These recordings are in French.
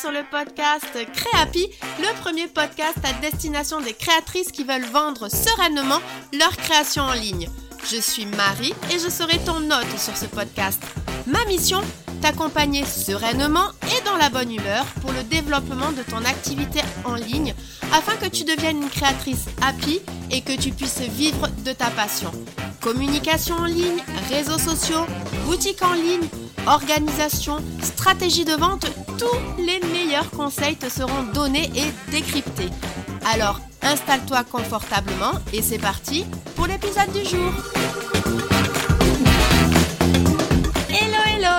sur le podcast Créapi, le premier podcast à destination des créatrices qui veulent vendre sereinement leur création en ligne. Je suis Marie et je serai ton hôte sur ce podcast. Ma mission T'accompagner sereinement et dans la bonne humeur pour le développement de ton activité en ligne afin que tu deviennes une créatrice happy et que tu puisses vivre de ta passion. Communication en ligne, réseaux sociaux, boutique en ligne, organisation, stratégie de vente, tous les meilleurs conseils te seront donnés et décryptés. Alors, installe-toi confortablement et c'est parti pour l'épisode du jour.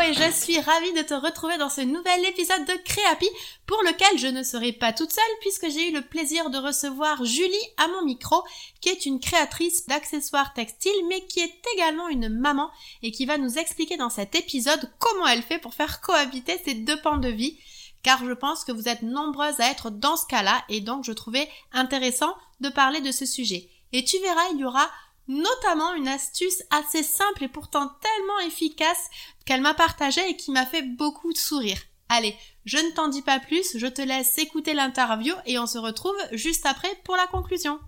Et je suis ravie de te retrouver dans ce nouvel épisode de Créapi pour lequel je ne serai pas toute seule puisque j'ai eu le plaisir de recevoir Julie à mon micro qui est une créatrice d'accessoires textiles mais qui est également une maman et qui va nous expliquer dans cet épisode comment elle fait pour faire cohabiter ces deux pans de vie car je pense que vous êtes nombreuses à être dans ce cas-là et donc je trouvais intéressant de parler de ce sujet. Et tu verras, il y aura notamment une astuce assez simple et pourtant tellement efficace qu'elle m'a partagée et qui m'a fait beaucoup de sourire. Allez, je ne t'en dis pas plus, je te laisse écouter l'interview et on se retrouve juste après pour la conclusion.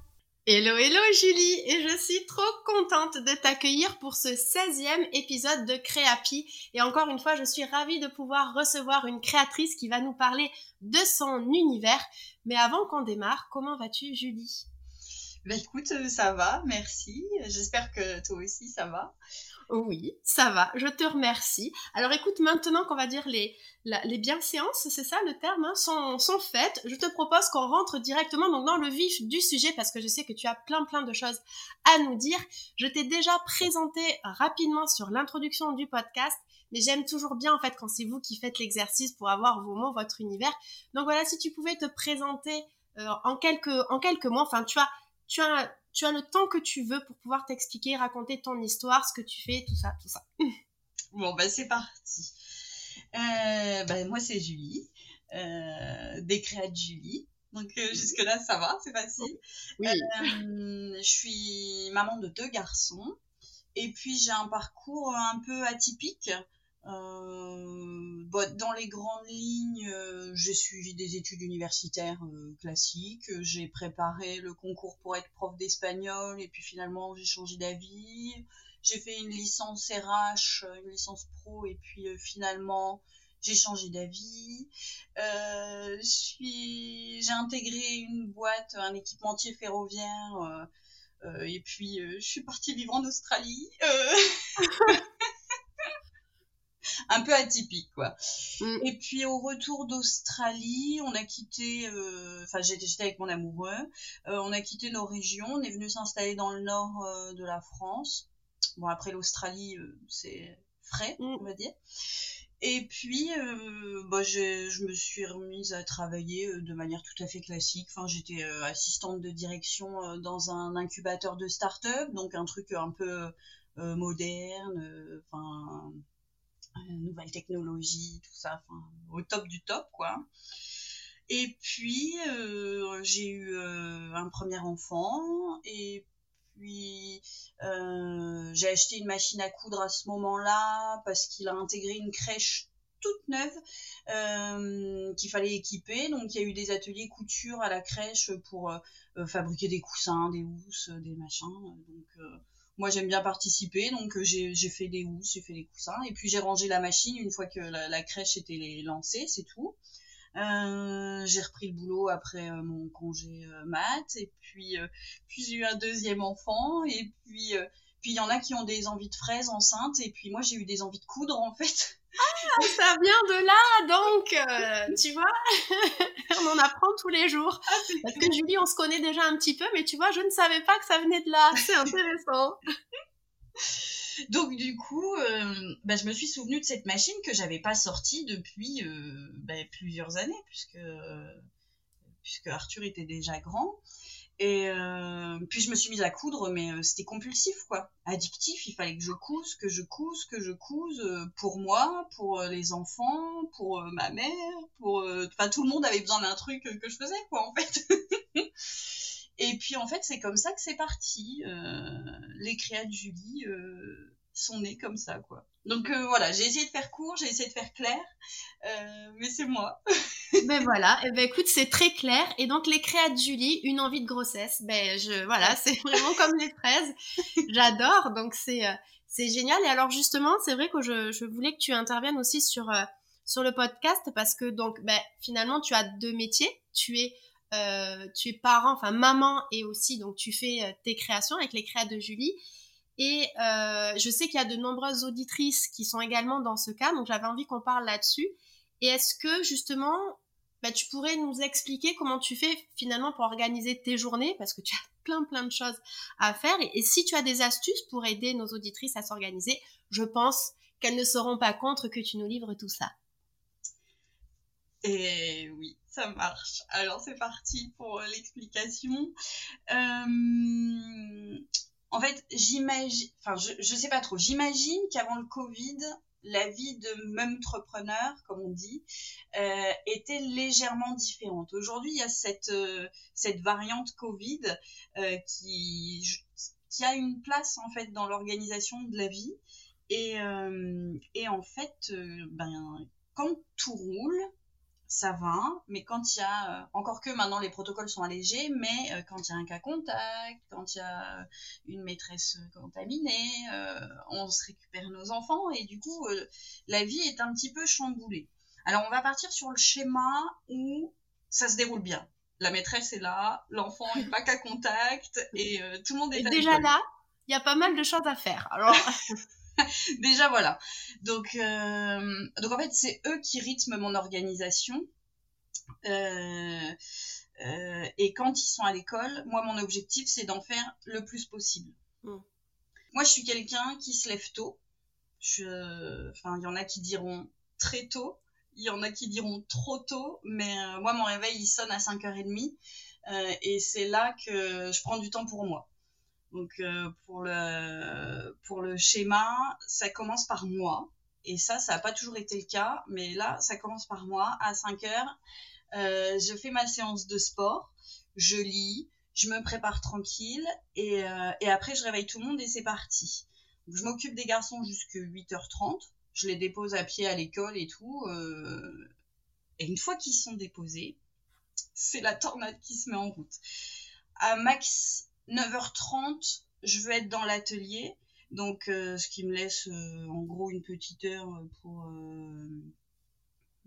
Hello hello Julie et je suis trop contente de t'accueillir pour ce 16e épisode de Créapi et encore une fois je suis ravie de pouvoir recevoir une créatrice qui va nous parler de son univers. Mais avant qu'on démarre, comment vas-tu Julie? Bah écoute, euh, ça va, merci. J'espère que toi aussi ça va. Oui, ça va, je te remercie. Alors écoute, maintenant qu'on va dire les, les bienséances, c'est ça le terme, hein, sont, sont faites, je te propose qu'on rentre directement donc, dans le vif du sujet parce que je sais que tu as plein plein de choses à nous dire. Je t'ai déjà présenté rapidement sur l'introduction du podcast, mais j'aime toujours bien en fait quand c'est vous qui faites l'exercice pour avoir vos mots, votre univers. Donc voilà, si tu pouvais te présenter euh, en, quelques, en quelques mots, enfin tu as tu as, tu as le temps que tu veux pour pouvoir t'expliquer, raconter ton histoire, ce que tu fais, tout ça, tout ça. Bon, bah c'est parti. Euh, bah, moi, c'est Julie, euh, des de Julie. Donc euh, jusque-là, ça va, c'est facile. Oui. Euh, je suis maman de deux garçons. Et puis j'ai un parcours un peu atypique. Euh, dans les grandes lignes, euh, j'ai suivi des études universitaires euh, classiques. J'ai préparé le concours pour être prof d'espagnol et puis finalement j'ai changé d'avis. J'ai fait une licence RH, une licence pro et puis finalement j'ai changé d'avis. j'ai intégré une boîte, un équipementier ferroviaire. et puis je suis partie vivre en Australie. un peu atypique quoi. Mm. Et puis au retour d'Australie, on a quitté, euh, enfin j'étais avec mon amoureux, euh, on a quitté nos régions, on est venu s'installer dans le nord euh, de la France. Bon après l'Australie c'est frais mm. on va dire. Et puis, bah, je me suis remise à travailler de manière tout à fait classique. Enfin, j'étais assistante de direction dans un incubateur de start-up, donc un truc un peu moderne. Enfin, nouvelles technologies, tout ça, enfin, au top du top, quoi. Et puis, euh, j'ai eu euh, un premier enfant, et puis euh, j'ai acheté une machine à coudre à ce moment-là, parce qu'il a intégré une crèche toute neuve qu'il fallait équiper. Donc il y a eu des ateliers couture à la crèche pour fabriquer des coussins, des housses, des machins. Donc moi j'aime bien participer, donc euh, j'ai fait des housses, j'ai fait des coussins, et puis j'ai rangé la machine une fois que la, crèche était lancée, c'est tout. Euh, j'ai repris le boulot après euh, mon congé mat, et puis puis j'ai eu un deuxième enfant, et puis puis il y en a qui ont des envies de fraises enceintes, et puis moi j'ai eu des envies de coudre en fait. Ah, ça vient de là, donc, euh, tu vois, on en apprend tous les jours. Ah, Parce que Julie, on se connaît déjà un petit peu, mais tu vois, je ne savais pas que ça venait de là. C'est intéressant. donc, du coup, euh, bah, je me suis souvenue de cette machine que j'avais pas sortie depuis euh, bah, plusieurs années, puisque, puisque Arthur était déjà grand. Et euh, puis je me suis mise à coudre, mais euh, c'était compulsif, quoi. Addictif, il fallait que je couse, que je couse, que je couse euh, pour moi, pour les enfants, pour ma mère, pour... Enfin, tout le monde avait besoin d'un truc que je faisais, quoi, en fait. Et puis en fait, c'est comme ça que c'est parti. les créas de Julie sont nés comme ça, quoi. Donc voilà, j'ai essayé de faire court, j'ai essayé de faire clair, mais c'est moi. ben voilà, et eh ben écoute, c'est très clair. Et donc les créas de Julie, une envie de grossesse, ben je voilà, c'est vraiment comme les fraises. J'adore, donc c'est c'est génial. Et alors justement, c'est vrai que je, je, voulais que tu interviennes aussi sur sur le podcast parce que donc ben, finalement tu as deux métiers. Tu es euh, tu es parent, enfin maman et aussi donc tu fais euh, tes créations avec les créas de Julie. Et euh, je sais qu'il y a de nombreuses auditrices qui sont également dans ce cas, donc j'avais envie qu'on parle là-dessus. Et est-ce que justement, ben, tu pourrais nous expliquer comment tu fais finalement pour organiser tes journées, parce que tu as plein plein de choses à faire. Et, si tu as des astuces pour aider nos auditrices à s'organiser, je pense qu'elles ne seront pas contre que tu nous livres tout ça. Et oui, ça marche. Alors c'est parti pour l'explication. Euh, en fait, j'imagine, enfin je, je sais pas trop, j'imagine qu'avant le Covid, la vie de entrepreneur, comme on dit, euh, était légèrement différente. Aujourd'hui, il y a cette, euh, variante Covid qui, qui a une place en fait dans l'organisation de la vie. Et, et en fait, ben, quand tout roule, ça va, mais quand il y a, euh, encore que maintenant les protocoles sont allégés, mais euh, quand il y a un cas contact, quand il y a une maîtresse contaminée, euh, on se récupère nos enfants et du coup la vie est un petit peu chamboulée. Alors on va partir sur le schéma où ça se déroule bien. La maîtresse est là, l'enfant n'est pas cas contact et tout le monde est et déjà là. Il y a pas mal de choses à faire. Alors Déjà voilà. Donc, euh, donc en fait, c'est eux qui rythment mon organisation. Euh, euh, et quand ils sont à l'école, moi, mon objectif, c'est d'en faire le plus possible. Mm. Moi, je suis quelqu'un qui se lève tôt. Enfin, il y en a qui diront très tôt. Il y en a qui diront trop tôt. Mais moi, mon réveil, il sonne à 5h30. et c'est là que je prends du temps pour moi. Donc euh, pour le pour le schéma, ça commence par moi. Et ça, ça n'a pas toujours été le cas, mais là, ça commence par moi. À 5 heures, euh, je fais ma séance de sport, je lis, je me prépare tranquille, et, euh, et après, je réveille tout le monde et c'est parti. Je m'occupe des garçons jusqu'à 8h30, je les dépose à pied à l'école et tout. et une fois qu'ils sont déposés, c'est la tornade qui se met en route. À max 9h30, je veux être dans l'atelier. Donc, euh, ce qui me laisse euh, en gros une petite heure pour euh,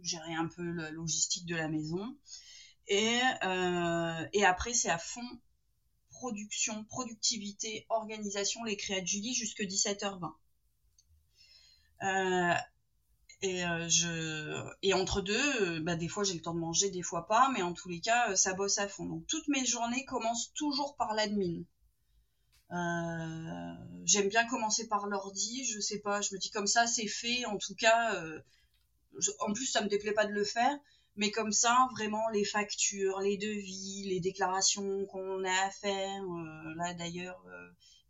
gérer un peu la logistique de la maison. Et, après, c'est à fond production, productivité, organisation, les créas de Julie jusque 17h20. Et, je, et entre deux, bah, des fois j'ai le temps de manger, des fois pas, mais en tous les cas, ça bosse à fond. Donc toutes mes journées commencent toujours par l'admin. Euh, j'aime bien commencer par l'ordi, je sais pas, je me dis comme ça c'est fait, en tout cas, euh, en plus ça me déplaît pas de le faire, mais comme ça vraiment les factures, les devis, les déclarations qu'on a à faire, euh, là d'ailleurs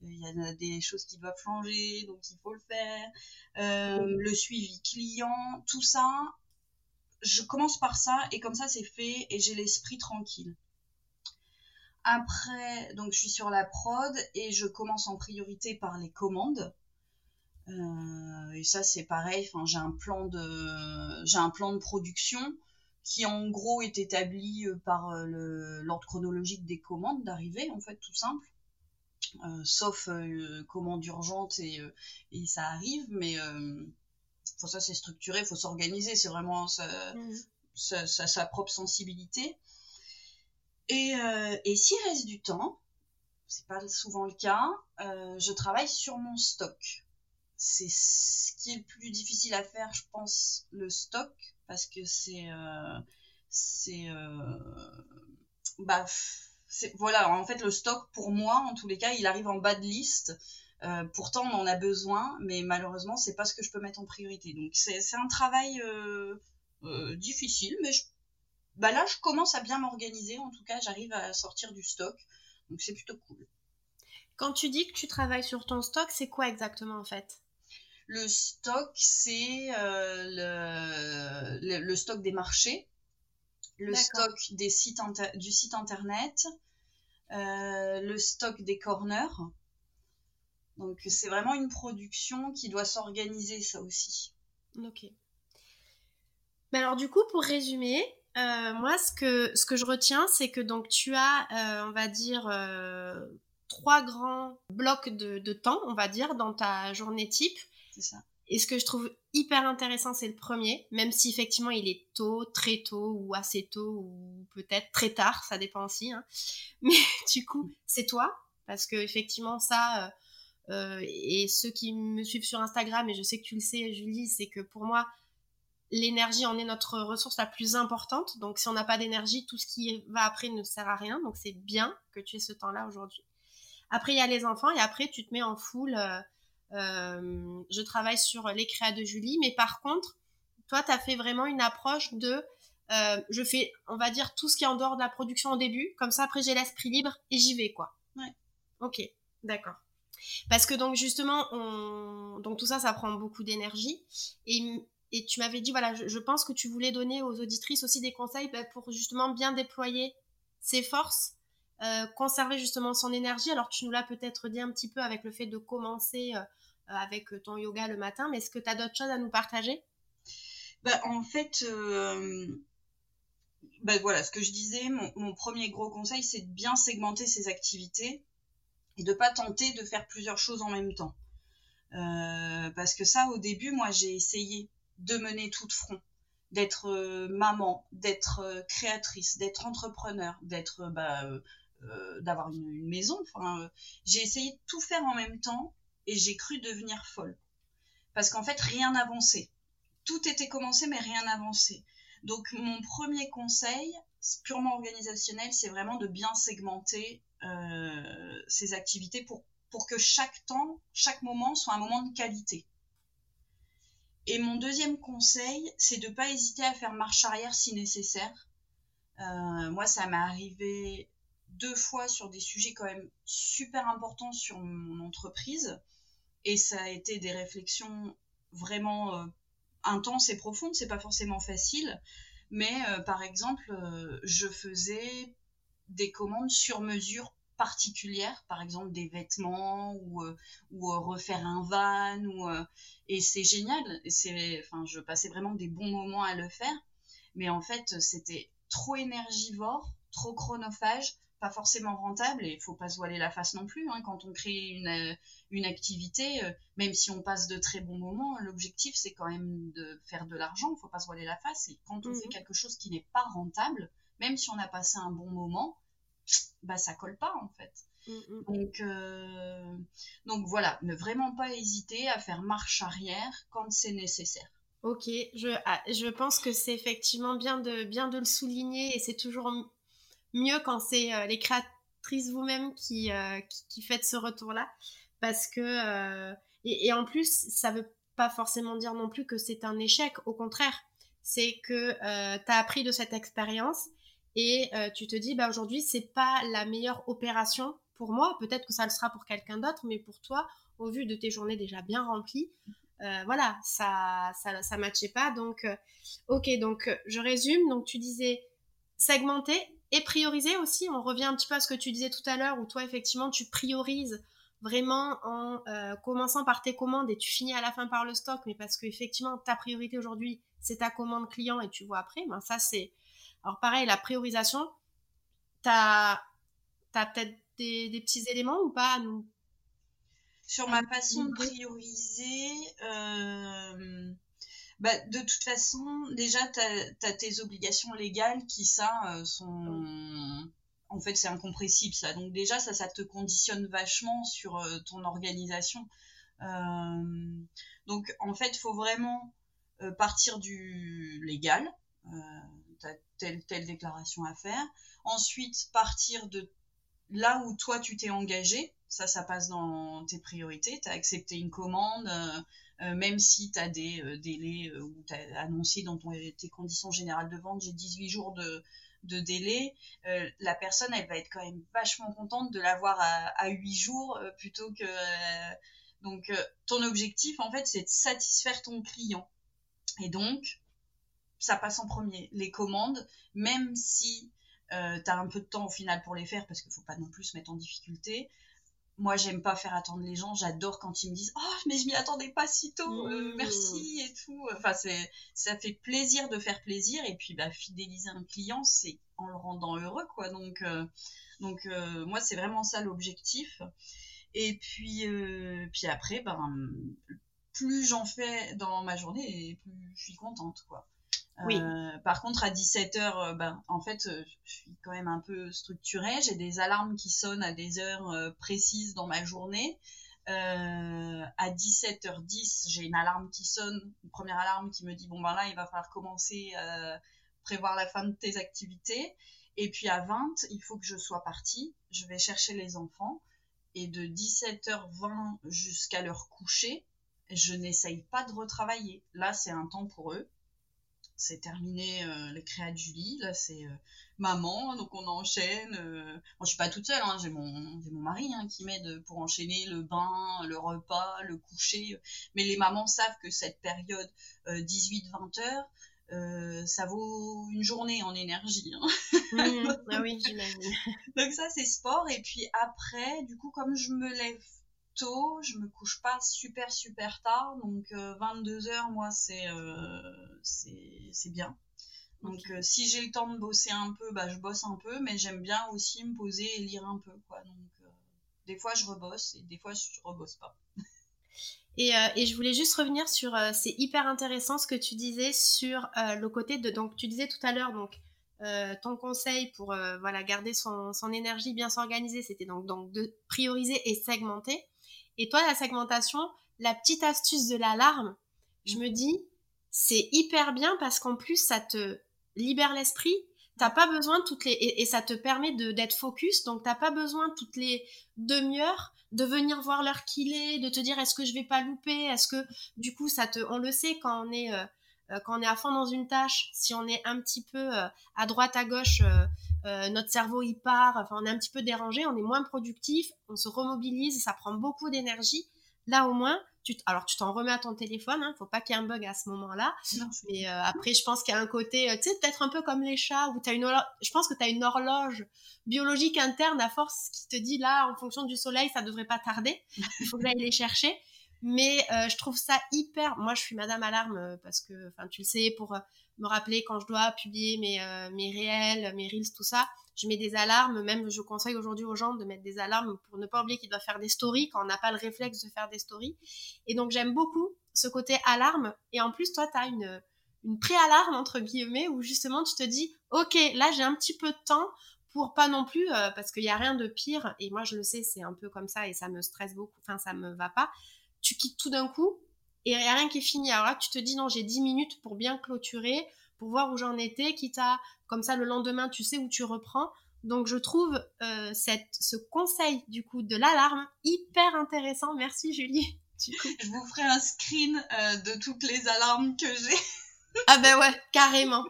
il y a des choses qui doivent changer, donc il faut le faire, le suivi client, tout ça, je commence par ça et comme ça c'est fait et j'ai l'esprit tranquille. Après, donc je suis sur la prod et je commence en priorité par les commandes. Euh, et ça c'est pareil. Enfin, j'ai un plan de j'ai un plan de production qui en gros est établi euh, par euh, l'ordre chronologique des commandes d'arrivée en fait tout simple. Sauf commande urgente et, et, ça arrive, mais faut ça c'est structuré, faut s'organiser, c'est vraiment mmh. sa propre sensibilité. Et, euh, et s'il reste du temps, c'est pas souvent le cas, euh, je travaille sur mon stock. C'est ce qui est le plus difficile à faire, je pense, le stock, parce que c'est, euh, c'est, euh, bah, voilà, en fait, le stock pour moi, en tous les cas, il arrive en bas de liste. Euh, pourtant, on en a besoin, mais malheureusement, c'est pas ce que je peux mettre en priorité. Donc, c'est, un travail euh, euh, difficile, mais je bah là, je commence à bien m'organiser. En tout cas, j'arrive à sortir du stock. Donc, c'est plutôt cool. Quand tu dis que tu travailles sur ton stock, c'est quoi exactement en fait? Le stock, c'est euh, le, stock des marchés, le stock des sites du site internet, le stock des corners. Donc c'est vraiment une production qui doit s'organiser ça aussi. Ok. Mais alors du coup, pour résumer, euh, moi ce que, ce que je retiens, c'est que donc tu as, euh, on va dire, euh, trois grands blocs de, de, temps, on va dire, dans ta journée type. C'est ça. Et ce que je trouve hyper intéressant, c'est le premier, même si effectivement il est tôt, très tôt, ou assez tôt, ou peut-être très tard, ça dépend aussi. Hein. Mais du coup, c'est toi, parce que effectivement ça, euh, et ceux qui me suivent sur Instagram, et je sais que tu le sais, Julie, c'est que pour moi, l'énergie en est notre ressource la plus importante. Donc, si on n'a pas d'énergie, tout ce qui va après ne sert à rien. Donc, c'est bien que tu aies ce temps-là aujourd'hui. Après, il y a les enfants, et après, tu te mets en. Euh, euh, je travaille sur les créas de Julie, mais par contre, toi, tu as fait vraiment une approche de je fais, on va dire, tout ce qui est en dehors de la production au début, comme ça, après, j'ai l'esprit libre et j'y vais, quoi. Ouais. Ok, d'accord. Parce que donc justement, donc tout ça, ça prend beaucoup d'énergie. Et, tu m'avais dit, voilà, je, pense que tu voulais donner aux auditrices aussi des conseils bah, pour justement bien déployer ses forces, euh, conserver justement son énergie. Alors tu nous l'as peut-être dit un petit peu avec le fait de commencer euh, avec ton yoga le matin, mais est-ce que tu as d'autres choses à nous partager? Bah, En fait... Euh, bah, voilà, ce que je disais, mon, premier gros conseil, c'est de bien segmenter ses activités et de pas tenter de faire plusieurs choses en même temps. Euh, parce que ça, au début, moi, j'ai essayé de mener tout de front, d'être euh, maman, d'être euh, créatrice, d'être entrepreneur, d'être, bah, d'avoir une, maison. Enfin, j'ai essayé de tout faire en même temps et j'ai cru devenir folle. Parce qu'en fait, rien n'avançait. Tout était commencé, mais rien n'avançait. Donc, mon premier conseil, purement organisationnel, c'est vraiment de bien segmenter euh, ces activités pour, pour que chaque temps, chaque moment soit un moment de qualité. Et mon deuxième conseil, c'est de ne pas hésiter à faire marche arrière si nécessaire. Euh, moi, ça m'est arrivé deux fois sur des sujets quand même super importants sur mon entreprise. Et ça a été des réflexions vraiment euh, intenses et profondes. C'est pas forcément facile. Mais par exemple, je faisais des commandes sur mesure particulières, par exemple des vêtements ou, euh, euh, refaire un van. Ou, euh, et c'est génial. Enfin, je passais vraiment des bons moments à le faire. Mais en fait, c'était trop énergivore, trop chronophage, pas forcément rentable. Et il faut pas se voiler la face non plus. Hein, quand on crée une, une activité, même si on passe de très bons moments, l'objectif c'est quand même de faire de l'argent. Il faut pas se voiler la face. Et quand on mmh fait quelque chose qui n'est pas rentable, même si on a passé un bon moment, bah ça colle pas en fait. Mm. Donc, euh, donc voilà, ne vraiment pas hésiter à faire marche arrière quand c'est nécessaire. Ok, je, ah, je pense que c'est effectivement bien de, bien de le souligner et c'est toujours mieux quand c'est euh, les créatrices vous-même qui, euh, qui, qui, faites ce retour-là. Parce que, et, et, en plus, ça veut pas forcément dire non plus que c'est un échec, au contraire, c'est que tu as appris de cette expérience et euh, tu te dis bah aujourd'hui c'est pas la meilleure opération pour moi. Peut-être que ça le sera pour quelqu'un d'autre mais pour toi au vu de tes journées déjà bien remplies euh, voilà ça ça ça matchait pas. Donc euh, ok donc je résume. Donc tu disais segmenter et prioriser aussi on revient un petit peu à ce que tu disais tout à l'heure où toi effectivement tu priorises vraiment en commençant par tes commandes et tu finis à la fin par le stock. Mais parce que effectivement ta priorité aujourd'hui c'est ta commande client et tu vois après ben ça c'est alors pareil, la priorisation, tu as, peut-être des, petits éléments ou pas nous Sur ma façon de prioriser, euh, bah, de toute façon, déjà, tu as, tes obligations légales qui, ça, euh, sont... En fait, c'est incompressible, ça. Donc déjà, ça, ça te conditionne vachement sur euh, ton organisation. donc, en fait, il faut vraiment partir du légal tu as telle, telle déclaration à faire. Ensuite, partir de là où toi tu t'es engagé, ça, ça passe dans tes priorités. Tu as accepté une commande, euh, euh, même si tu as des euh, délais où tu as annoncé dans tes conditions générales de vente, j'ai 18 jours de, délai, la personne, elle va être quand même vachement contente de l'avoir à, à 8 jours plutôt que. donc, ton objectif, en fait, c'est de satisfaire ton client. Et donc, ça passe en premier. Les commandes, même si euh, tu as un peu de temps au final pour les faire parce qu'il faut pas non plus se mettre en difficulté. Moi, j'aime pas faire attendre les gens. J'adore quand ils me disent Oh, mais je m'y attendais pas si tôt, euh, mmh. merci et tout. Enfin, c'est, ça fait plaisir de faire plaisir. Et puis, bah, fidéliser un client, c'est en le rendant heureux, quoi. Donc, euh, donc moi, c'est vraiment ça l'objectif. Et puis, puis après, ben, plus j'en fais dans ma journée, et plus je suis contente, quoi. Oui. Euh, par contre, à 17h, euh, ben, en fait, euh, je suis quand même un peu structurée. J'ai des alarmes qui sonnent à des heures précises dans ma journée. à 17h10, j'ai une alarme qui sonne, une première alarme qui me dit bon ben là, il va falloir commencer à prévoir la fin de tes activités. Et puis à 20, il faut que je sois partie. Je vais chercher les enfants. Et de 17h20 jusqu'à leur coucher, je n'essaye pas de retravailler. Là, c'est un temps pour eux c'est terminé euh, les créas de Julie. Là, c'est euh, maman, donc on enchaîne. Euh. Moi, je suis pas toute seule, hein, j'ai mon, mon mari hein, qui m'aide pour enchaîner le bain, le repas, le coucher. Mais les mamans savent que cette période 18-20 heures, ça vaut une journée en énergie. Hein. Mmh. ah oui, j'imagine. donc ça, c'est sport. Et puis après, du coup, comme je me lève tôt, je me couche pas super super tard, donc 22 euh, heures, moi c'est euh, c'est bien. Donc euh, si j'ai le temps de bosser un peu, bah je bosse un peu, mais j'aime bien aussi me poser et lire un peu quoi. Donc des fois je rebosse et des fois je rebosse pas. Et, et, je voulais juste revenir sur, c'est hyper intéressant ce que tu disais sur le côté de, donc tu disais tout à l'heure, donc ton conseil pour voilà garder son, son énergie, bien s'organiser, c'était donc, donc de prioriser et segmenter. Et toi, la segmentation, la petite astuce de l'alarme, je me dis, c'est hyper bien parce qu'en plus, ça te libère l'esprit. T'as pas besoin toutes les et, ça te permet de d'être focus. Donc t'as pas besoin toutes les demi-heures de venir voir l'heure qu'il est de te dire est-ce que je vais pas louper? Est-ce que du coup ça te on le sait quand on est euh, euh, quand on est à fond dans une tâche si on est un petit peu euh, à droite à gauche euh, notre cerveau il part, enfin on est un petit peu dérangé, on est moins productif, on se remobilise, ça prend beaucoup d'énergie. Là au moins, tu alors tu t'en remets à ton téléphone, hein, faut pas qu'il y ait un bug à ce moment-là. Mais euh, après, je pense qu'il y a un côté, euh, tu sais, peut-être un peu comme les chats où as une, je pense que tu as une horloge biologique interne à force qui te dit là, en fonction du soleil, ça devrait pas tarder. Il faut que j'aille les chercher. Mais je trouve ça hyper. Moi, je suis Madame Alarme parce que, enfin, tu le sais, pour me rappeler quand je dois publier mes, euh, mes réels, mes reels, tout ça. Je mets des alarmes, même je conseille aujourd'hui aux gens de mettre des alarmes pour ne pas oublier qu'ils doivent faire des stories quand on n'a pas le réflexe de faire des stories. Et donc j'aime beaucoup ce côté alarme. Et en plus, toi, tu as une, une pré-alarme, entre guillemets, où justement tu te dis, ok, là j'ai un petit peu de temps pour pas non plus, euh, parce qu'il n'y a rien de pire, et moi je le sais, c'est un peu comme ça et ça me stresse beaucoup, enfin ça me va pas. Tu quittes tout d'un coup et il n'y a rien qui est fini. Alors là, tu te dis non, j'ai 10 minutes pour bien clôturer, pour voir où j'en étais, quitte à, comme ça, le lendemain, tu sais où tu reprends. Donc je trouve euh, cette, ce conseil du coup de l'alarme hyper intéressant. Merci Julie. Je vous ferai un screen euh, de toutes les alarmes que j'ai. ah ben ouais, carrément,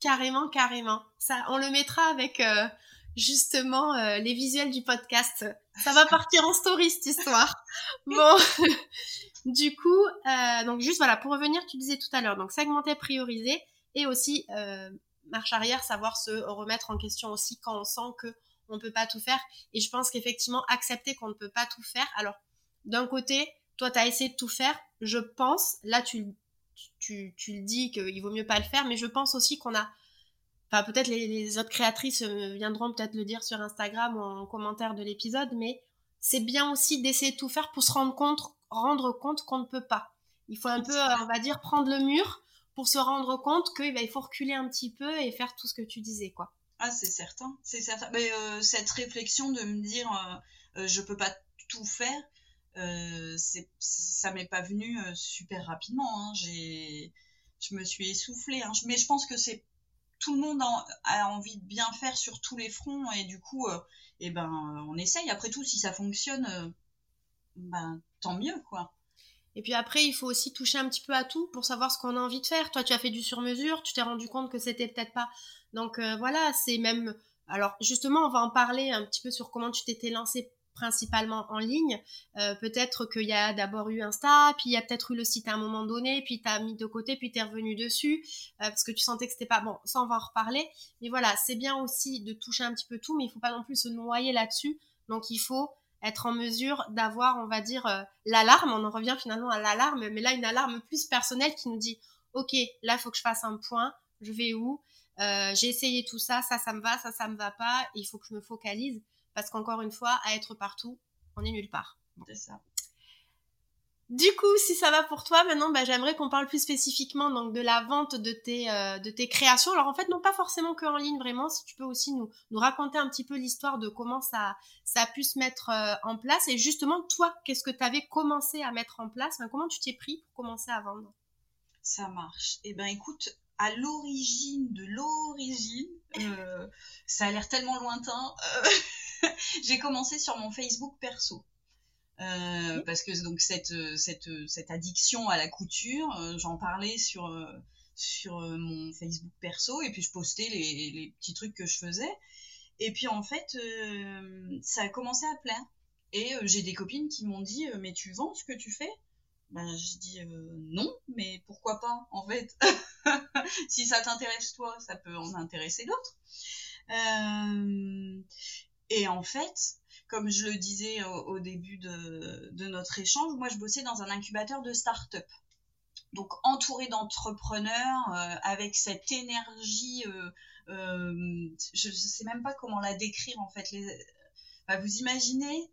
carrément, carrément. Ça, on le mettra avec euh, justement les visuels du podcast. Ça va partir en story cette histoire. Bon, du coup, euh, donc juste voilà, pour revenir, tu disais tout à l'heure, donc segmenter, prioriser, et aussi euh, marche arrière, savoir se remettre en question aussi quand on sent que on peut pas tout faire. Et je pense qu'effectivement, accepter qu'on ne peut pas tout faire. Alors, d'un côté, toi, tu as essayé de tout faire. Je pense, là, tu, tu, tu le dis qu'il vaut mieux pas le faire, mais je pense aussi qu'on a Enfin, peut-être les, les, autres créatrices euh, viendront peut-être le dire sur Instagram ou en commentaire de l'épisode, mais c'est bien aussi d'essayer de tout faire pour se rendre compte rendre compte qu'on ne peut pas. Il faut un peu, euh, on va dire, prendre le mur pour se rendre compte qu'il bah, faut reculer un petit peu et faire tout ce que tu disais, quoi. Ah, c'est certain, c'est certain. Mais euh, cette réflexion de me dire, euh, euh, je peux pas tout faire, ça m'est pas venu super rapidement. Hein. J'ai, je me suis essoufflée. Hein. Mais je pense que c'est tout monde a envie de bien faire sur tous les fronts et du coup, eh ben, on essaye. Après tout, si ça fonctionne, ben, tant mieux, quoi. Et puis après, il faut aussi toucher un petit peu à tout pour savoir ce qu'on a envie de faire. Toi, tu as fait du sur-mesure, tu t'es rendu compte que c'était peut-être pas. Donc euh, voilà, c'est même. Alors justement, on va en parler un petit peu sur comment tu t'étais lancé principalement en ligne. Euh, peut-être qu'il y a d'abord eu Insta, puis il y a peut-être eu le site à un moment donné, puis tu as mis de côté, puis tu es revenu dessus, euh, parce que tu sentais que c'était pas bon. Ça, on va en reparler. Mais voilà, c'est bien aussi de toucher un petit peu tout, mais il faut pas non plus se noyer là-dessus. Donc il faut être en mesure d'avoir, on va dire, euh, l'alarme. On en revient finalement à l'alarme, mais là, une alarme plus personnelle qui nous dit, OK, là, il faut que je fasse un point, je vais où? J'ai essayé tout ça, ça, ça me va, ça, ça me va pas, il faut que je me focalise. Parce qu'encore une fois, à être partout, on est nulle part. C'est ça. Du coup, si ça va pour toi, maintenant, bah, j'aimerais qu'on parle plus spécifiquement donc de la vente de tes, euh, de tes créations. Alors en fait, non pas forcément que en ligne, vraiment. Si tu peux aussi nous, nous raconter un petit peu l'histoire de comment ça, ça a pu se mettre euh, en place. Et justement, toi, qu'est-ce que tu avais commencé à mettre en place? Comment tu t'es pris pour commencer à vendre? Ça marche. Eh ben, écoute, à l'origine de l'origine, euh, ça a l'air tellement lointain. j'ai commencé sur mon Facebook perso. Euh, parce que donc cette, cette, cette addiction à la couture, euh, j'en parlais sur, euh, sur mon Facebook perso et puis je postais les, les, petits trucs que je faisais. Et puis en fait, ça a commencé à plaire. Et j'ai des copines qui m'ont dit Mais tu vends ce que tu fais? Ben, je dis non, mais pourquoi pas en fait Si ça t'intéresse toi, ça peut en intéresser d'autres. Et en fait, comme je le disais au, début de, notre échange, moi je bossais dans un incubateur de start-up. Donc entouré d'entrepreneurs euh, avec cette énergie, euh, euh, je ne sais même pas comment la décrire en fait. Bah, vous imaginez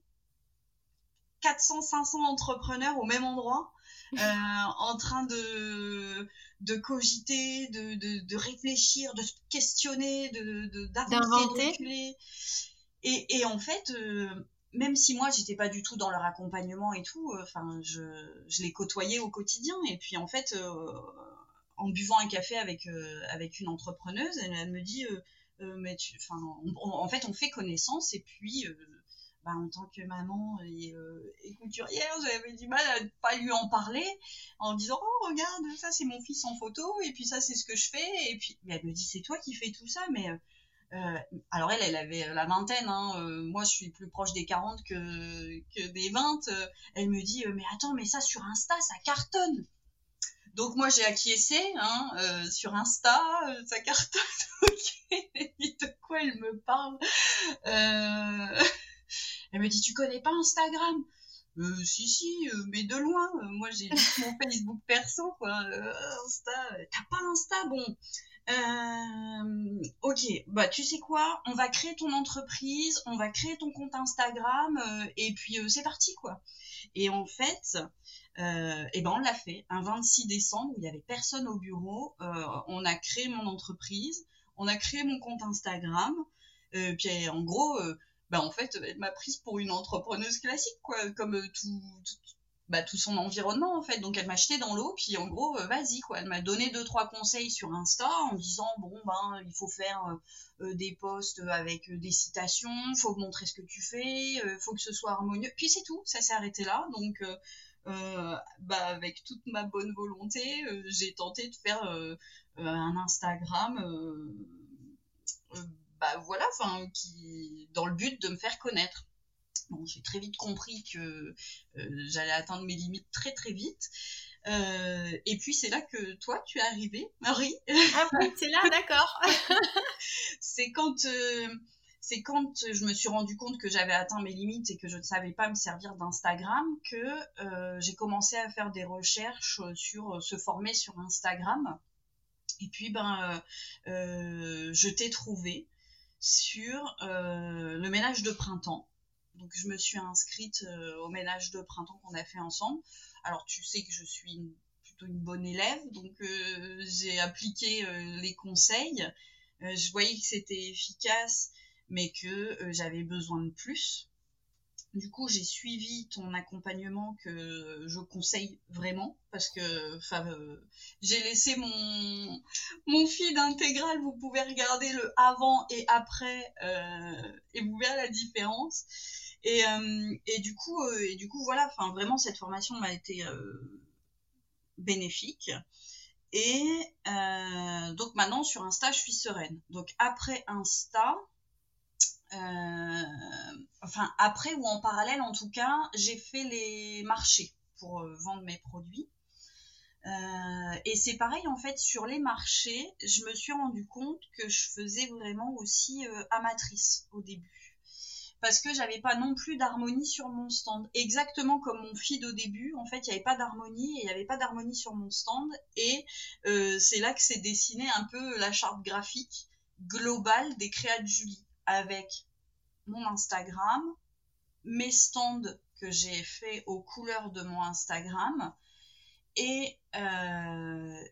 400-500 entrepreneurs au même endroit, en train de, de cogiter, de, de, réfléchir, de se questionner, d'inventer, de, et, en fait, euh, même si moi j'étais pas du tout dans leur accompagnement et tout, euh, enfin je, je, les côtoyais au quotidien. Et puis en fait, euh, en buvant un café avec avec une entrepreneuse, elle, me dit, mais tu, en fait on fait connaissance. Et puis bah, en tant que maman et, et couturière, j'avais du mal à ne pas lui en parler en disant oh regarde ça c'est mon fils en photo et puis ça c'est ce que je fais et puis elle me dit c'est toi qui fais tout ça mais euh, alors elle, elle avait la vingtaine, hein, euh, moi je suis plus proche des 40 que, des 20. Euh, elle me dit, mais attends, mais ça sur Insta, ça cartonne. Donc moi j'ai acquiescé hein, sur Insta, ça cartonne. ok, de quoi elle me parle Elle me dit, tu connais pas Instagram? Si si mais de loin moi j'ai juste mon Facebook perso quoi Insta t'as pas Insta? Bon euh, ok, bah tu sais quoi, on va créer ton entreprise, on va créer ton compte Instagram euh, et puis euh, c'est parti quoi. Et en fait, euh, et ben on l'a fait un 26 décembre où il y avait personne au bureau. on a créé mon entreprise, on a créé mon compte Instagram. puis en gros, ben en fait, elle m'a prise pour une entrepreneuse classique quoi, comme tout, tout bah, tout son environnement en fait. Donc elle m'a jeté dans l'eau, puis en gros, euh, vas-y quoi. Elle m'a donné deux trois conseils sur Insta en disant bon ben il faut faire euh, euh, des posts avec des citations, faut montrer ce que tu fais, faut que ce soit harmonieux. Puis c'est tout, ça s'est arrêté là. Donc bah avec toute ma bonne volonté, j'ai tenté de faire un Instagram. Bah voilà, enfin qui dans le but de me faire connaître j'ai très vite compris que euh, j'allais atteindre mes limites très très vite. Euh, et puis c'est là que toi, tu es arrivée, Marie. Ah oui, c'est là, d'accord. c'est quand, euh, c'est quand je me suis rendu compte que j'avais atteint mes limites et que je ne savais pas me servir d'Instagram que j'ai commencé à faire des recherches sur se former sur Instagram. Et puis ben, je t'ai trouvé sur le ménage de printemps. Donc je me suis inscrite euh, au ménage de printemps qu'on a fait ensemble. Alors tu sais que je suis plutôt une bonne élève, donc euh, j'ai appliqué euh, les conseils. je voyais que c'était efficace, mais que j'avais besoin de plus. Du coup, j'ai suivi ton accompagnement que je conseille vraiment parce que j'ai laissé mon mon feed intégral. Vous pouvez regarder le avant et après et vous verrez la différence. Et, euh, et du coup, euh, et du coup, voilà, vraiment cette formation m'a été euh, bénéfique. Et donc maintenant sur Insta, je suis sereine. Donc après Insta, enfin après ou en parallèle en tout cas, j'ai fait les marchés pour vendre mes produits. et c'est pareil en fait sur les marchés, je me suis rendu compte que je faisais vraiment aussi amatrice au début parce que j'avais pas non plus d'harmonie sur mon stand. Exactement comme mon feed au début, en fait, il n'y avait pas d'harmonie et il n'y avait pas d'harmonie sur mon stand. Et euh, c'est là que s'est dessiné un peu la charte graphique globale des créas de Julie avec mon Instagram, mes stands que j'ai fait aux couleurs de mon Instagram et, euh,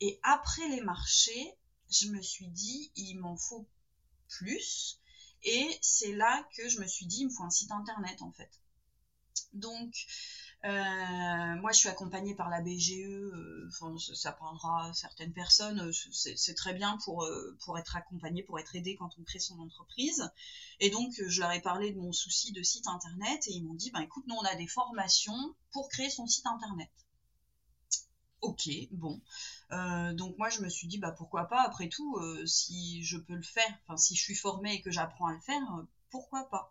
et après les marchés, je me suis dit, il m'en faut plus et c'est là que je me suis dit, il me faut un site internet en fait. Donc, euh, moi, je suis accompagnée par la BGE. Euh, ça parlera à certaines personnes. Euh, c'est très bien pour, pour être accompagné, pour être aidé quand on crée son entreprise. Et donc, je leur ai parlé de mon souci de site internet et ils m'ont dit, ben écoute, nous, on a des formations pour créer son site internet. Ok, bon. Donc moi je me suis dit bah pourquoi pas? Après tout si je peux le faire, enfin si je suis formée et que j'apprends à le faire, pourquoi pas?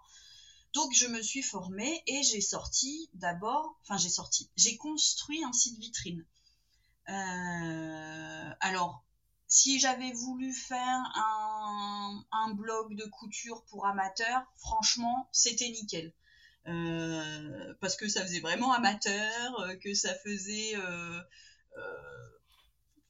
Donc je me suis formée et j'ai sorti d'abord, enfin j'ai sorti, j'ai construit un site vitrine. alors si j'avais voulu faire un, blog de couture pour amateurs, franchement c'était nickel. parce que ça faisait vraiment amateur, que ça faisait euh,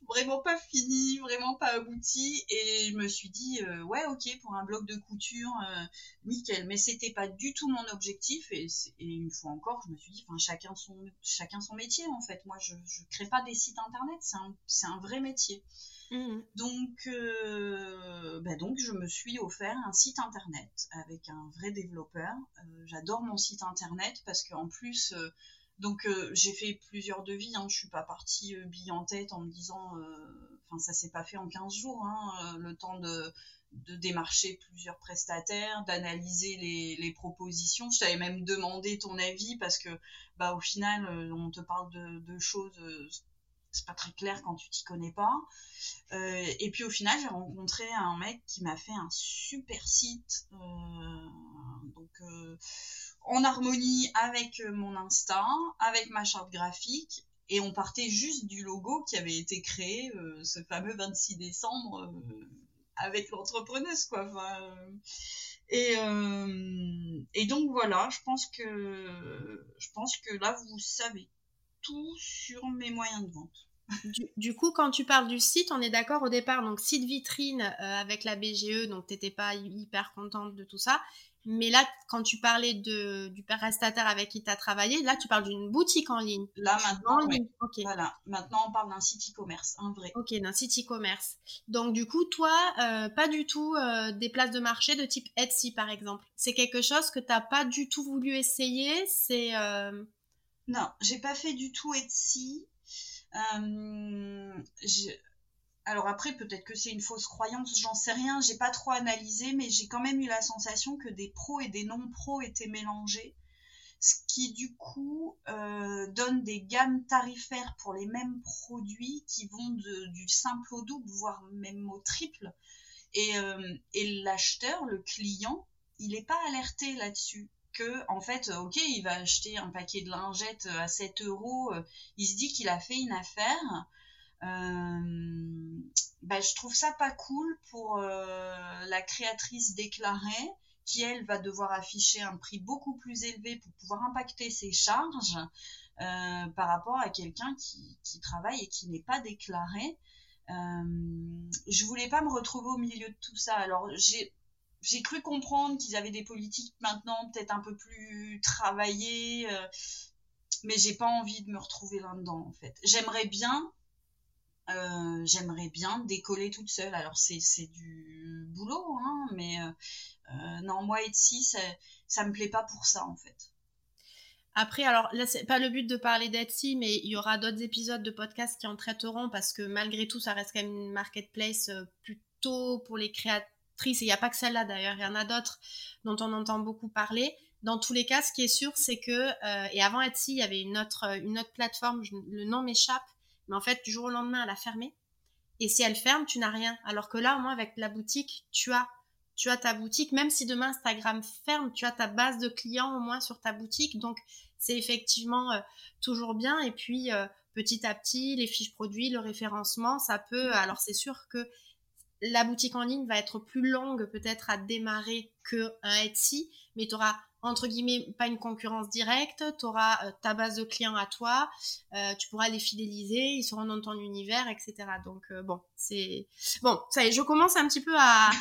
vraiment pas fini, vraiment pas abouti. Et je me suis dit, euh, ouais, ok, pour un bloc de couture, euh, nickel. Mais c'était pas du tout mon objectif. Et, une fois encore, je me suis dit, enfin, chacun son, chacun son métier, en fait. Moi, je, je crée pas des sites internet, c'est un, un, vrai métier. Mmh. Donc, bah donc, je me suis offert un site internet avec un vrai développeur. J'adore mon site internet parce qu'en plus, donc euh, j'ai fait plusieurs devis, hein. je suis pas partie euh, bille en tête en me disant, euh, enfin ça s'est pas fait en 15 jours, hein, le temps de, démarcher plusieurs prestataires, d'analyser les, les, propositions. Je t'avais même demandé ton avis parce que bah au final on te parle de, de choses c'est pas très clair quand tu t'y connais pas. et puis au final, j'ai rencontré un mec qui m'a fait un super site. donc en harmonie avec euh, mon instinct, avec ma charte graphique, et on partait juste du logo qui avait été créé euh, ce fameux 26 décembre euh, avec l'entrepreneuse, quoi. et, donc voilà, je pense que je pense que là vous savez tout sur mes moyens de vente. Du, coup, quand tu parles du site, on est d'accord au départ, donc site vitrine avec la BGE, donc t'étais pas hyper contente de tout ça. Mais là, quand tu parlais de, du prestataire avec qui tu as travaillé, là, tu parles d'une boutique en ligne. Là, maintenant, voilà. maintenant, on parle d'un site e-commerce, un vrai. Ok, d'un site e-commerce. Donc, du coup, toi, euh, pas du tout euh, des places de marché de type Etsy, par exemple. C'est quelque chose que tu n'as pas du tout voulu essayer C'est. Euh... Non, j'ai pas fait du tout Etsy. Euh, alors après, peut-être que c'est une fausse croyance, j'en sais rien, j'ai pas trop analysé, mais j'ai quand même eu la sensation que des pros et des non-pros étaient mélangés, ce qui du coup euh, donne des gammes tarifaires pour les mêmes produits qui vont du simple au double, voire même au triple. Et, euh, et l'acheteur, le client, il n'est pas alerté là-dessus que en fait ok il va acheter un paquet de lingettes à 7 euros il se dit qu'il a fait une affaire euh, bah, je trouve ça pas cool pour euh, la créatrice déclarée qui elle va devoir afficher un prix beaucoup plus élevé pour pouvoir impacter ses charges euh, par rapport à quelqu'un qui, travaille et qui n'est pas déclaré. Euh, je voulais pas me retrouver au milieu de tout ça. Alors j'ai cru comprendre qu'ils avaient des politiques maintenant peut-être un peu plus travaillées, euh, mais j'ai pas envie de me retrouver là-dedans en fait. J'aimerais bien euh, j'aimerais bien décoller toute seule. Alors c'est, du boulot, hein, mais euh, euh, non, moi Etsy, ça, ça me plaît pas pour ça en fait. Après, alors là, c'est pas le but de parler d'Etsy, mais il y aura d'autres épisodes de podcast qui en traiteront parce que malgré tout, ça reste quand même une marketplace plutôt pour les créatrices. Et il n'y a pas que celle-là d'ailleurs, il y en a d'autres dont on entend beaucoup parler. Dans tous les cas, ce qui est sûr, c'est que, et avant Etsy, il y avait une autre, une autre plateforme, le nom m'échappe, mais en fait, du jour au lendemain, elle a fermé. Et si elle ferme, tu n'as rien. Alors que là, au moins, avec la boutique, tu as tu as ta boutique, même si demain Instagram ferme, tu as ta base de clients au moins sur ta boutique. Donc, c'est effectivement euh, toujours bien. Et puis, euh, petit à petit, les fiches produits, le référencement, ça peut. Alors, c'est sûr que la boutique en ligne va être plus longue peut-être à démarrer qu'un Etsy, mais tu auras entre guillemets pas une concurrence directe, tu auras euh, ta base de clients à toi, euh, tu pourras les fidéliser, ils seront dans ton univers, etc. Donc euh, bon, c'est bon, ça y est, je commence un petit peu à,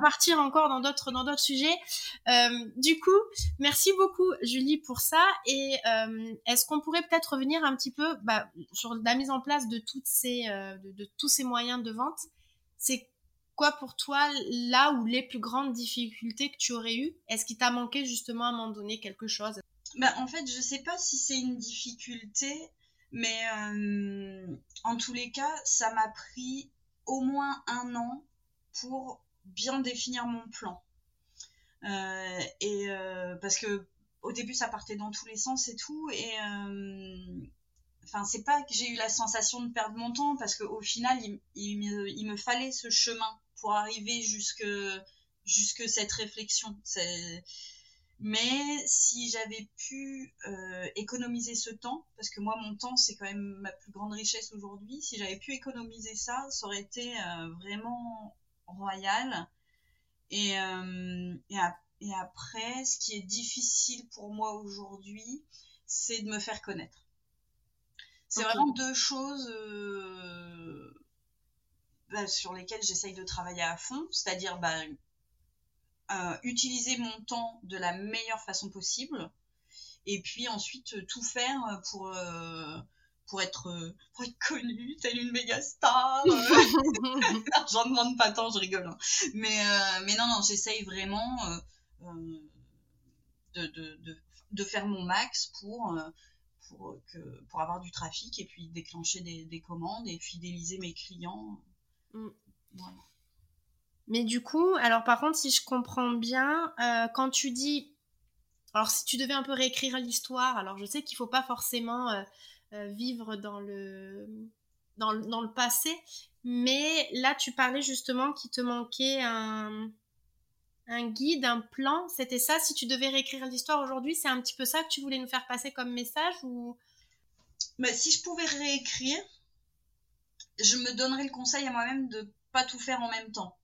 partir encore dans d'autres dans d'autres sujets. du coup, merci beaucoup Julie pour ça. Et est-ce qu'on pourrait peut-être revenir un petit peu bah, sur la mise en place de ces de, tous ces moyens de vente? Pour toi là où les plus grandes difficultés que tu aurais eues? Est-ce qu'il t'a manqué justement à un moment donné quelque chose? Bah, En fait, je sais pas si c'est une difficulté, mais euh, en tous les cas, ça m'a pris au moins un an pour bien définir mon plan. Euh, et euh, parce que au début, ça partait dans tous les sens et tout, et enfin c'est pas que j'ai eu la sensation de perdre mon temps parce qu'au final il, me, fallait ce chemin pour arriver jusque, jusque cette réflexion. Mais si j'avais pu euh, économiser ce temps, parce que moi mon temps c'est quand même ma plus grande richesse aujourd'hui, si j'avais pu économiser ça, ça aurait été euh, vraiment royal. Et, euh, et, après, ce qui est difficile pour moi aujourd'hui, c'est de me faire connaître. C'est vraiment deux choses bah, sur lesquels j'essaye de travailler à fond, c'est-à-dire bah, euh, utiliser mon temps de la meilleure façon possible, et puis ensuite euh, tout faire pour, euh, pour, être, pour être connue, telle une méga star. J'en demande pas tant, je rigole. Hein. Mais, mais non, non, j'essaye vraiment de, de, de, faire mon max pour, pour, que, pour avoir du trafic et puis déclencher des, des commandes et fidéliser mes clients. Mm. Mais du coup, alors par contre, si je comprends bien, euh, quand tu dis, alors si tu devais un peu réécrire l'histoire, alors je sais qu'il faut pas forcément euh, euh, vivre dans le, dans le, dans le passé, mais là tu parlais justement qu'il te manquait un, un guide, un plan, c'était ça. Si tu devais réécrire l'histoire aujourd'hui, c'est un petit peu ça que tu voulais nous faire passer comme message ou? Mais si je pouvais réécrire, je me donnerais le conseil à moi-même de pas tout faire en même temps.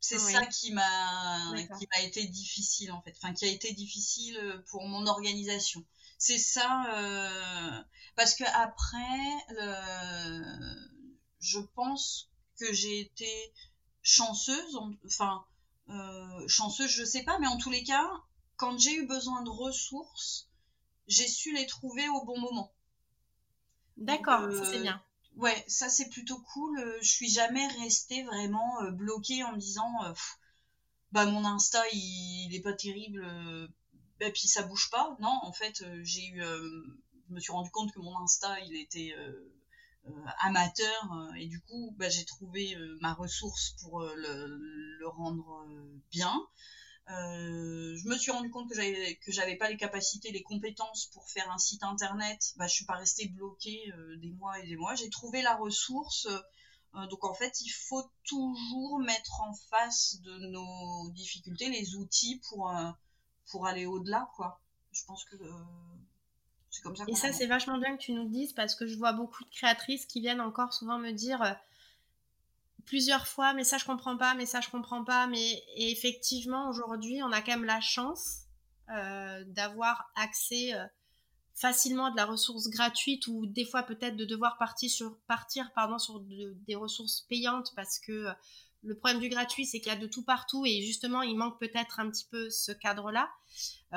C'est ça qui m'a qui m'a été difficile en fait, enfin qui a été difficile euh, pour mon organisation. C'est ça euh, parce que après, euh, je pense que j'ai été chanceuse, enfin chanceuse, je sais pas, mais en tous les cas, quand j'ai eu besoin de ressources, j'ai su les trouver au bon moment. D'accord, ça c'est bien ouais, ça c'est plutôt cool. Euh, je suis jamais restée vraiment euh, bloquée en me disant euh, bah mon Insta il, est pas terrible et puis ça bouge pas. Non, en fait, j'ai eu je me suis rendu compte que mon Insta il était amateur et du coup bah, j'ai trouvé ma ressource pour le, rendre bien. Euh, je me suis rendu compte que j'avais que j'avais pas les capacités, les compétences pour faire un site internet. Bah, je suis pas restée bloquée euh, des mois et des mois. J'ai trouvé la ressource. Euh, donc en fait, il faut toujours mettre en face de nos difficultés les outils pour pour aller au-delà, quoi. Je pense que c'est comme ça. Et ça, c'est vachement bien que tu nous le dises parce que je vois beaucoup de créatrices qui viennent encore souvent me dire plusieurs fois, mais ça je comprends pas, mais ça je comprends pas. Mais effectivement, aujourd'hui, on a quand même la chance euh, d'avoir accès euh, facilement à de la ressource gratuite ou des fois peut-être de devoir partir sur, partir, pardon, sur des ressources payantes parce que euh, le problème du gratuit, c'est qu'il y a de tout partout et justement, il manque peut-être un petit peu ce cadre-là.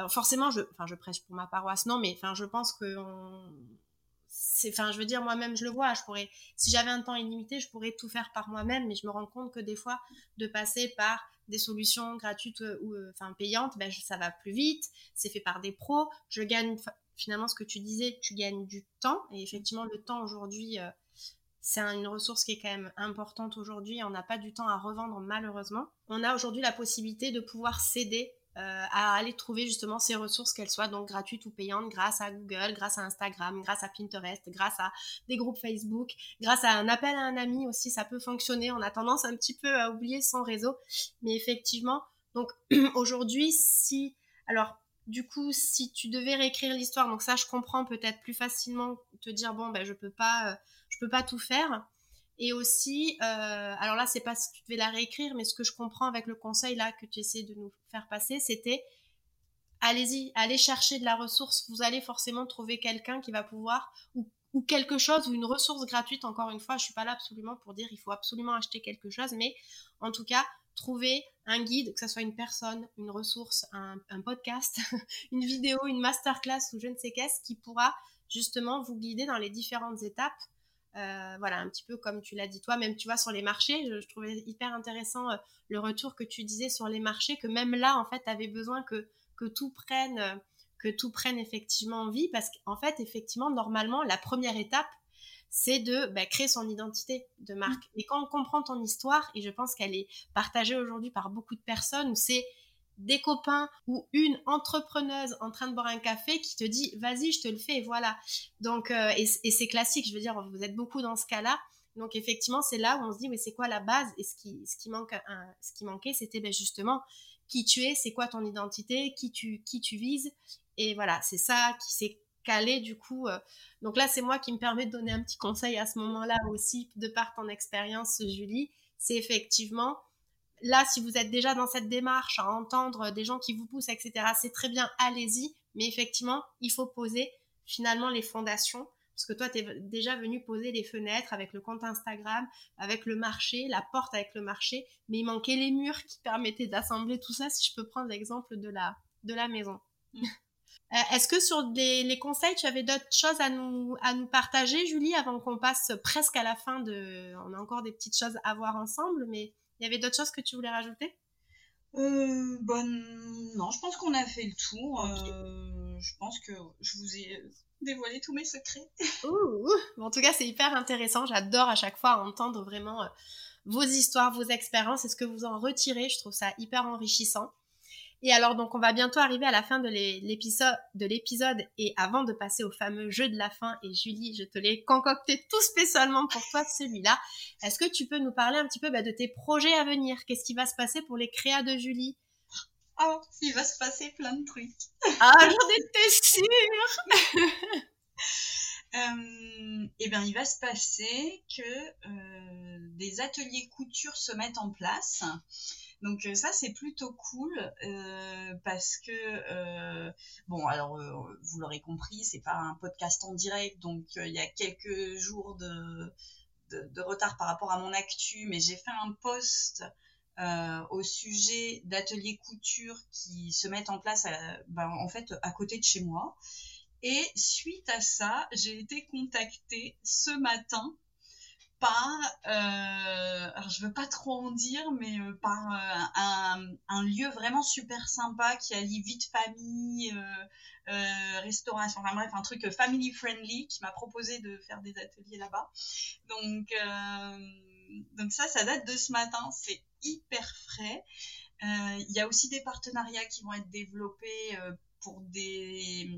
forcément, je, enfin, je prêche pour ma paroisse, non, mais enfin, je pense que c'est enfin je veux dire moi-même je le vois je pourrais si j'avais un temps illimité je pourrais tout faire par moi-même mais je me rends compte que des fois de passer par des solutions gratuites euh, ou euh, enfin payantes ben, ça va plus vite c'est fait par des pros je gagne finalement ce que tu disais tu gagnes du temps et effectivement le temps aujourd'hui euh, c'est une ressource qui est quand même importante aujourd'hui on n'a pas du temps à revendre malheureusement. On a aujourd'hui la possibilité de pouvoir céder à aller trouver justement ces ressources, qu'elles soient donc gratuites ou payantes, grâce à Google, grâce à Instagram, grâce à Pinterest, grâce à des groupes Facebook, grâce à un appel à un ami aussi, ça peut fonctionner. On a tendance un petit peu à oublier son réseau, mais effectivement, donc aujourd'hui, si, alors du coup, si tu devais réécrire l'histoire, donc ça, je comprends peut-être plus facilement te dire bon, ben je peux pas, euh, je peux pas tout faire. Et aussi, euh, alors là, c'est pas si tu devais la réécrire, mais ce que je comprends avec le conseil là que tu essaies de nous faire passer, c'était allez-y, allez chercher de la ressource. Vous allez forcément trouver quelqu'un qui va pouvoir, ou, quelque chose, ou une ressource gratuite. Encore une fois, je suis pas là absolument pour dire il faut absolument acheter quelque chose, mais en tout cas, trouver un guide, que ce soit une personne, une ressource, un, un podcast, une vidéo, une masterclass ou je ne sais qu'est-ce qui pourra justement vous guider dans les différentes étapes voilà, un petit peu comme tu l'as dit toi, même tu vois sur les marchés, je, trouvais hyper intéressant euh, le retour que tu disais sur les marchés, que même là en fait tu avais besoin que, que tout prenne euh, que tout prenne effectivement vie parce qu'en fait effectivement normalement la première étape c'est de bah, créer son identité de marque. Mmh. Et quand on comprend ton histoire, et je pense qu'elle est partagée aujourd'hui par beaucoup de personnes, c'est des copains ou une entrepreneuse en train de boire un café qui te dit vas-y je te le fais et voilà. Donc euh, et, c'est classique je veux dire vous êtes beaucoup dans ce cas-là. Donc effectivement c'est là où on se dit mais c'est quoi la base? Et ce qui ce qui manque ce qui manquait c'était ben, justement qui tu es c'est quoi ton identité qui tu qui tu vises? Et voilà c'est ça qui s'est calé du coup euh. donc là c'est moi qui me permet de donner un petit conseil à ce moment-là aussi de par ton expérience Julie. C'est effectivement là, si vous êtes déjà dans cette démarche à entendre des gens qui vous poussent, etc., c'est très bien, allez-y. Mais effectivement, il faut poser finalement les fondations. Parce que toi, tu es déjà venu poser les fenêtres avec le compte Instagram, avec le marché, la porte avec le marché. Mais il manquait les murs qui permettaient d'assembler tout ça, si je peux prendre l'exemple de la, de la maison. Mm. Euh, est-ce que sur les conseils, tu avais d'autres choses à nous, à nous partager, Julie, avant qu'on passe presque à la fin de... On a encore des petites choses à voir ensemble, mais il y avait d'autres choses que tu voulais rajouter? Euh, bon, non, je pense qu'on a fait le tour. Euh, je pense que je vous ai dévoilé tous mes secrets. en tout cas, c'est hyper intéressant. J'adore à chaque fois entendre vraiment euh, vos histoires, vos expériences et ce que vous en retirez. Je trouve ça hyper enrichissant. Et alors, donc, on va bientôt arriver à la fin de l'épisode, de l'épisode. Et avant de passer au fameux jeu de la fin, et Julie, je te l'ai concocté tout spécialement pour toi, celui-là. Est-ce que tu peux nous parler un petit peu bah, de tes projets à venir? Qu'est-ce qui va se passer pour les créas de Julie? Oh, il va se passer plein de trucs. Ah, j'en étais sûre euh, Eh bien, il va se passer que euh, des ateliers couture se mettent en place. Donc euh, ça c'est plutôt cool euh, parce que euh, bon alors vous l'aurez compris c'est pas un podcast en direct donc il y a quelques jours de, de, retard par rapport à mon actu mais j'ai fait un post au sujet d'ateliers couture qui se mettent en place ben, en fait à côté de chez moi. Et suite à ça j'ai été contactée ce matin par, euh, je veux pas trop en dire, mais euh, par euh, un, un, lieu vraiment super sympa qui allie vie de famille, euh, restauration, enfin bref, un truc family friendly qui m'a proposé de faire des ateliers là-bas. Donc, donc ça, ça date de ce matin, c'est hyper frais. Il y a aussi des partenariats qui vont être développés pour des,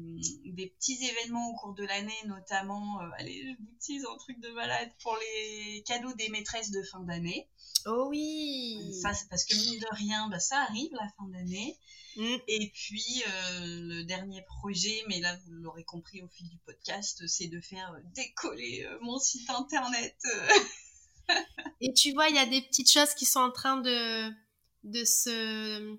des, petits événements au cours de l'année, notamment, euh, allez, je vous tease un truc de malade pour les cadeaux des maîtresses de fin d'année. Oh oui Ça, c'est parce que mine de rien, bah, ça arrive la fin d'année. Mm. Et puis, euh, le dernier projet, mais là, vous l'aurez compris au fil du podcast, c'est de faire décoller euh, mon site internet. Et tu vois, il y a des petites choses qui sont en train de, de se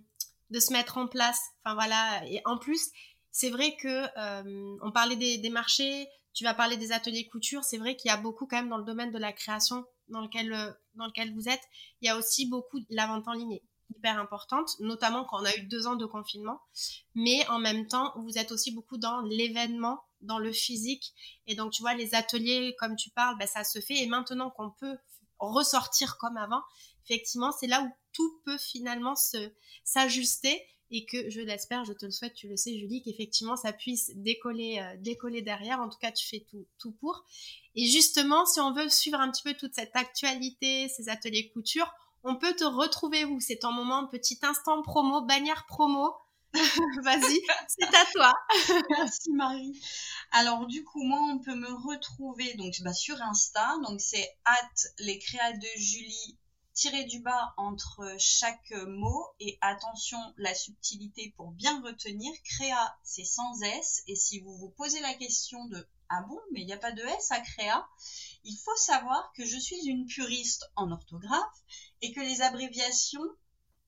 de se mettre en place. Enfin voilà. Et en plus, c'est vrai que euh, on parlait des, marchés, tu vas parler des ateliers couture. C'est vrai qu'il y a beaucoup quand même dans le domaine de la création dans lequel euh, dans lequel vous êtes. Il y a aussi beaucoup de la vente en ligne hyper importante, notamment quand on a eu deux ans de confinement. Mais en même temps, vous êtes aussi beaucoup dans l'événement, dans le physique. Et donc, tu vois, les ateliers, comme tu parles, ben, ça se fait. Et maintenant qu'on peut ressortir comme avant, effectivement, c'est là où tout peut finalement se s'ajuster et que je l'espère, je te le souhaite, tu le sais Julie, qu'effectivement ça puisse décoller, euh, décoller derrière. En tout cas, tu fais tout, tout pour. Et justement, si on veut suivre un petit peu toute cette actualité, ces ateliers couture, on peut te retrouver où? C'est ton moment, petit instant promo, bannière promo. Vas-y, c'est à toi. Merci Marie. Alors du coup, moi, on peut me retrouver donc bah, sur Insta, donc c'est at les créas de Julie tiré du bas entre chaque mot et attention la subtilité pour bien retenir. Créa, c'est sans S et si vous vous posez la question de ah bon, mais il n'y a pas de S à créa, il faut savoir que je suis une puriste en orthographe et que les abréviations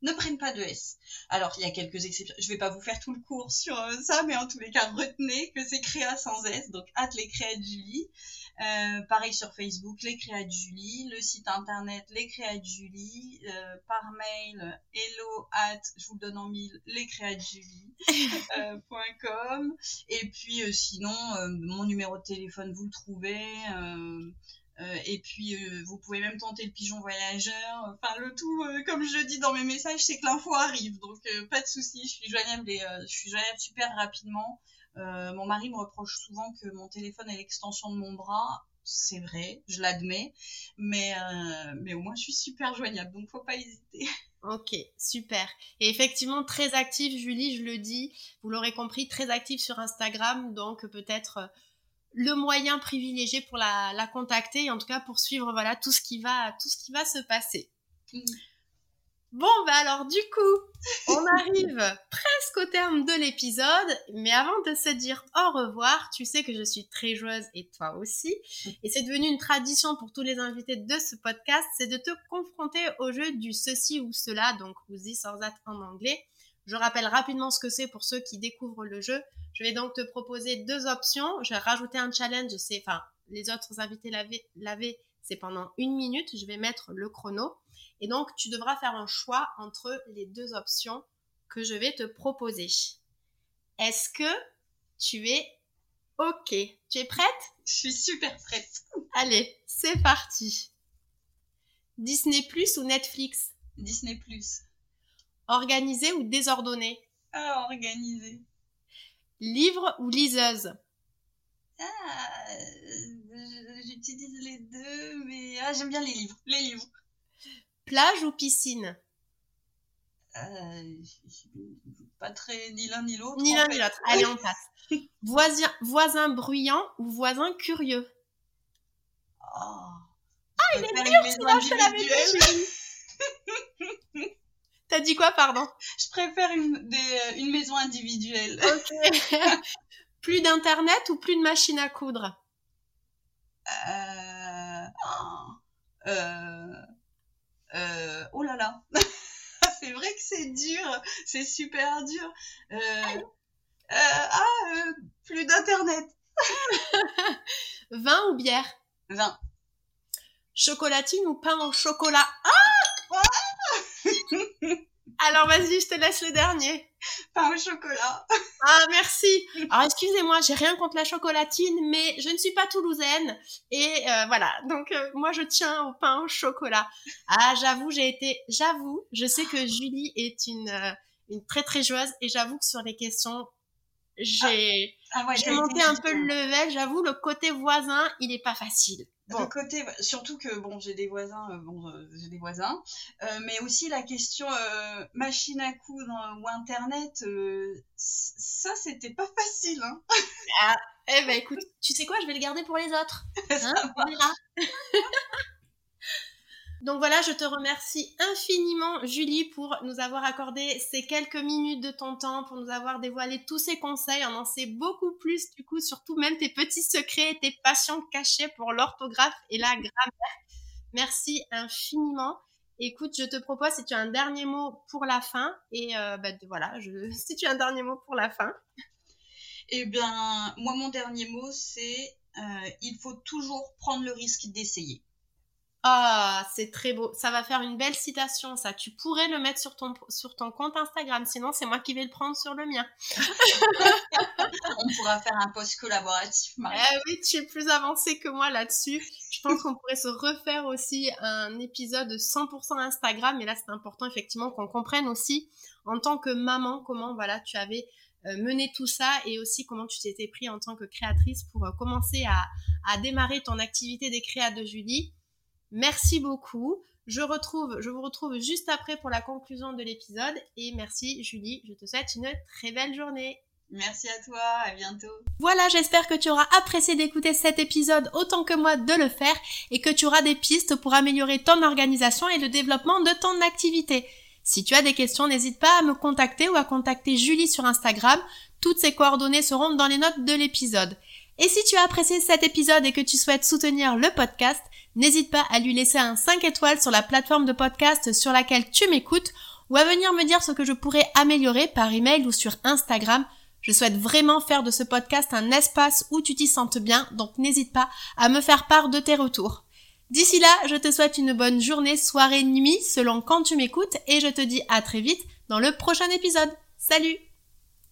ne prennent pas de S. Alors, il y a quelques exceptions. Je vais pas vous faire tout le cours sur euh, ça, mais en tous les cas, retenez que c'est créa sans S, donc hâte les créas de Julie. Euh, pareil sur Facebook, les créas de Julie, le site internet les créas de Julie, euh, par mail hello at, je vous le donne en mille, les créas de Julie, .com. Et puis sinon, mon numéro de téléphone, vous le trouvez. Euh, et puis, euh, vous pouvez même tenter le pigeon voyageur. Enfin, le tout, euh, comme je dis dans mes messages, c'est que l'info arrive. Donc, pas de souci, je suis joignable, je suis joignable super rapidement. Mon mari me reproche souvent que mon téléphone est l'extension de mon bras. C'est vrai, je l'admets. Mais, mais au moins, je suis super joignable. Donc, faut pas hésiter. Ok, super. Et effectivement, très active, Julie, je le dis, vous l'aurez compris, très active sur Instagram. Donc, peut-être le moyen privilégié pour la, contacter et en tout cas pour suivre voilà tout ce qui va tout ce qui va se passer. Mm. Bon bah alors du coup, on arrive presque au terme de l'épisode, mais avant de se dire au revoir, tu sais que je suis très joueuse et toi aussi, et c'est devenu une tradition pour tous les invités de ce podcast, c'est de te confronter au jeu du ceci ou cela, donc ou this or en anglais. Je rappelle rapidement ce que c'est pour ceux qui découvrent le jeu. Je vais donc te proposer deux options. Je vais rajouter un challenge. C'est, enfin, les autres invités l'avaient, c'est pendant une minute. Je vais mettre le chrono. Et donc, tu devras faire un choix entre les deux options que je vais te proposer. Est-ce que tu es OK? Tu es prête? Je suis super prête. Allez, c'est parti. Disney Plus ou Netflix? Disney Plus. Organisé ou désordonné? Ah, organisé. Livre ou liseuse? Ah, j'utilise les deux, mais ah, j'aime bien les livres. Les livres. Plage ou piscine? Euh, Pas très ni l'un ni l'autre. Ni l'un ni l'autre. Allez, on passe. voisin, voisin bruyant ou voisin curieux? Oh. Ah, il est dur, celui-là, je l'avais dit. T'as dit quoi, pardon? Je préfère une, une maison individuelle. Ok. plus d'internet ou plus de machine à coudre? Oh là là C'est vrai que c'est dur, c'est super dur. Euh... euh ah, euh, plus d'internet. Vin ou bière? Vin. Chocolatine ou pain au chocolat? Ah Alors vas-y, je te laisse le dernier. Pain au chocolat. Ah merci. Alors excusez-moi, j'ai rien contre la chocolatine, mais je ne suis pas toulousaine et euh, voilà. Donc euh, moi je tiens au pain au chocolat. Ah j'avoue, j'ai été, j'avoue, je sais que Julie est une euh, une très très joueuse et j'avoue que sur les questions j'ai ah, ah monté un peu le level. J'avoue, le côté voisin, il est pas facile. Bon. côté, surtout que bon, j'ai des voisins, euh, bon, euh, j'ai des voisins, euh, mais aussi la question machine à coudre ou internet, ça c'était pas facile. Hein. Ah, eh ben écoute, tu sais quoi, je vais le garder pour les autres. Hein, donc voilà, je te remercie infiniment, Julie, pour nous avoir accordé ces quelques minutes de ton temps, pour nous avoir dévoilé tous ces conseils. On en sait beaucoup plus, du coup, surtout même tes petits secrets et tes passions cachées pour l'orthographe et la grammaire. Merci infiniment. Écoute, je te propose, si tu as un dernier mot pour la fin, et euh, bah, voilà, je, si tu as un dernier mot pour la fin. Eh bien, moi, mon dernier mot, c'est euh, il faut toujours prendre le risque d'essayer. Ah, c'est très beau. Ça va faire une belle citation, ça. Tu pourrais le mettre sur ton, sur ton compte Instagram. Sinon, c'est moi qui vais le prendre sur le mien. On pourra faire un post collaboratif, Marie. Eh oui, tu es plus avancée que moi là-dessus. Je pense qu'on pourrait se refaire aussi un épisode 100% Instagram. Mais là, c'est important, effectivement, qu'on comprenne aussi, en tant que maman, comment, voilà, tu avais euh, mené tout ça et aussi comment tu t'étais pris en tant que créatrice pour euh, commencer à, à démarrer ton activité des créas de Julie. Merci beaucoup. Je retrouve, je vous retrouve juste après pour la conclusion de l'épisode et merci Julie, je te souhaite une très belle journée. Merci à toi, à bientôt. Voilà, j'espère que tu auras apprécié d'écouter cet épisode autant que moi de le faire et que tu auras des pistes pour améliorer ton organisation et le développement de ton activité. Si tu as des questions, n'hésite pas à me contacter ou à contacter Julie sur Instagram. Toutes ces coordonnées seront dans les notes de l'épisode. Et si tu as apprécié cet épisode et que tu souhaites soutenir le podcast, n'hésite pas à lui laisser un 5 étoiles sur la plateforme de podcast sur laquelle tu m'écoutes ou à venir me dire ce que je pourrais améliorer par email ou sur Instagram. Je souhaite vraiment faire de ce podcast un espace où tu t'y sentes bien, donc n'hésite pas à me faire part de tes retours. D'ici là, je te souhaite une bonne journée, soirée, nuit, selon quand tu m'écoutes, et je te dis à très vite dans le prochain épisode. Salut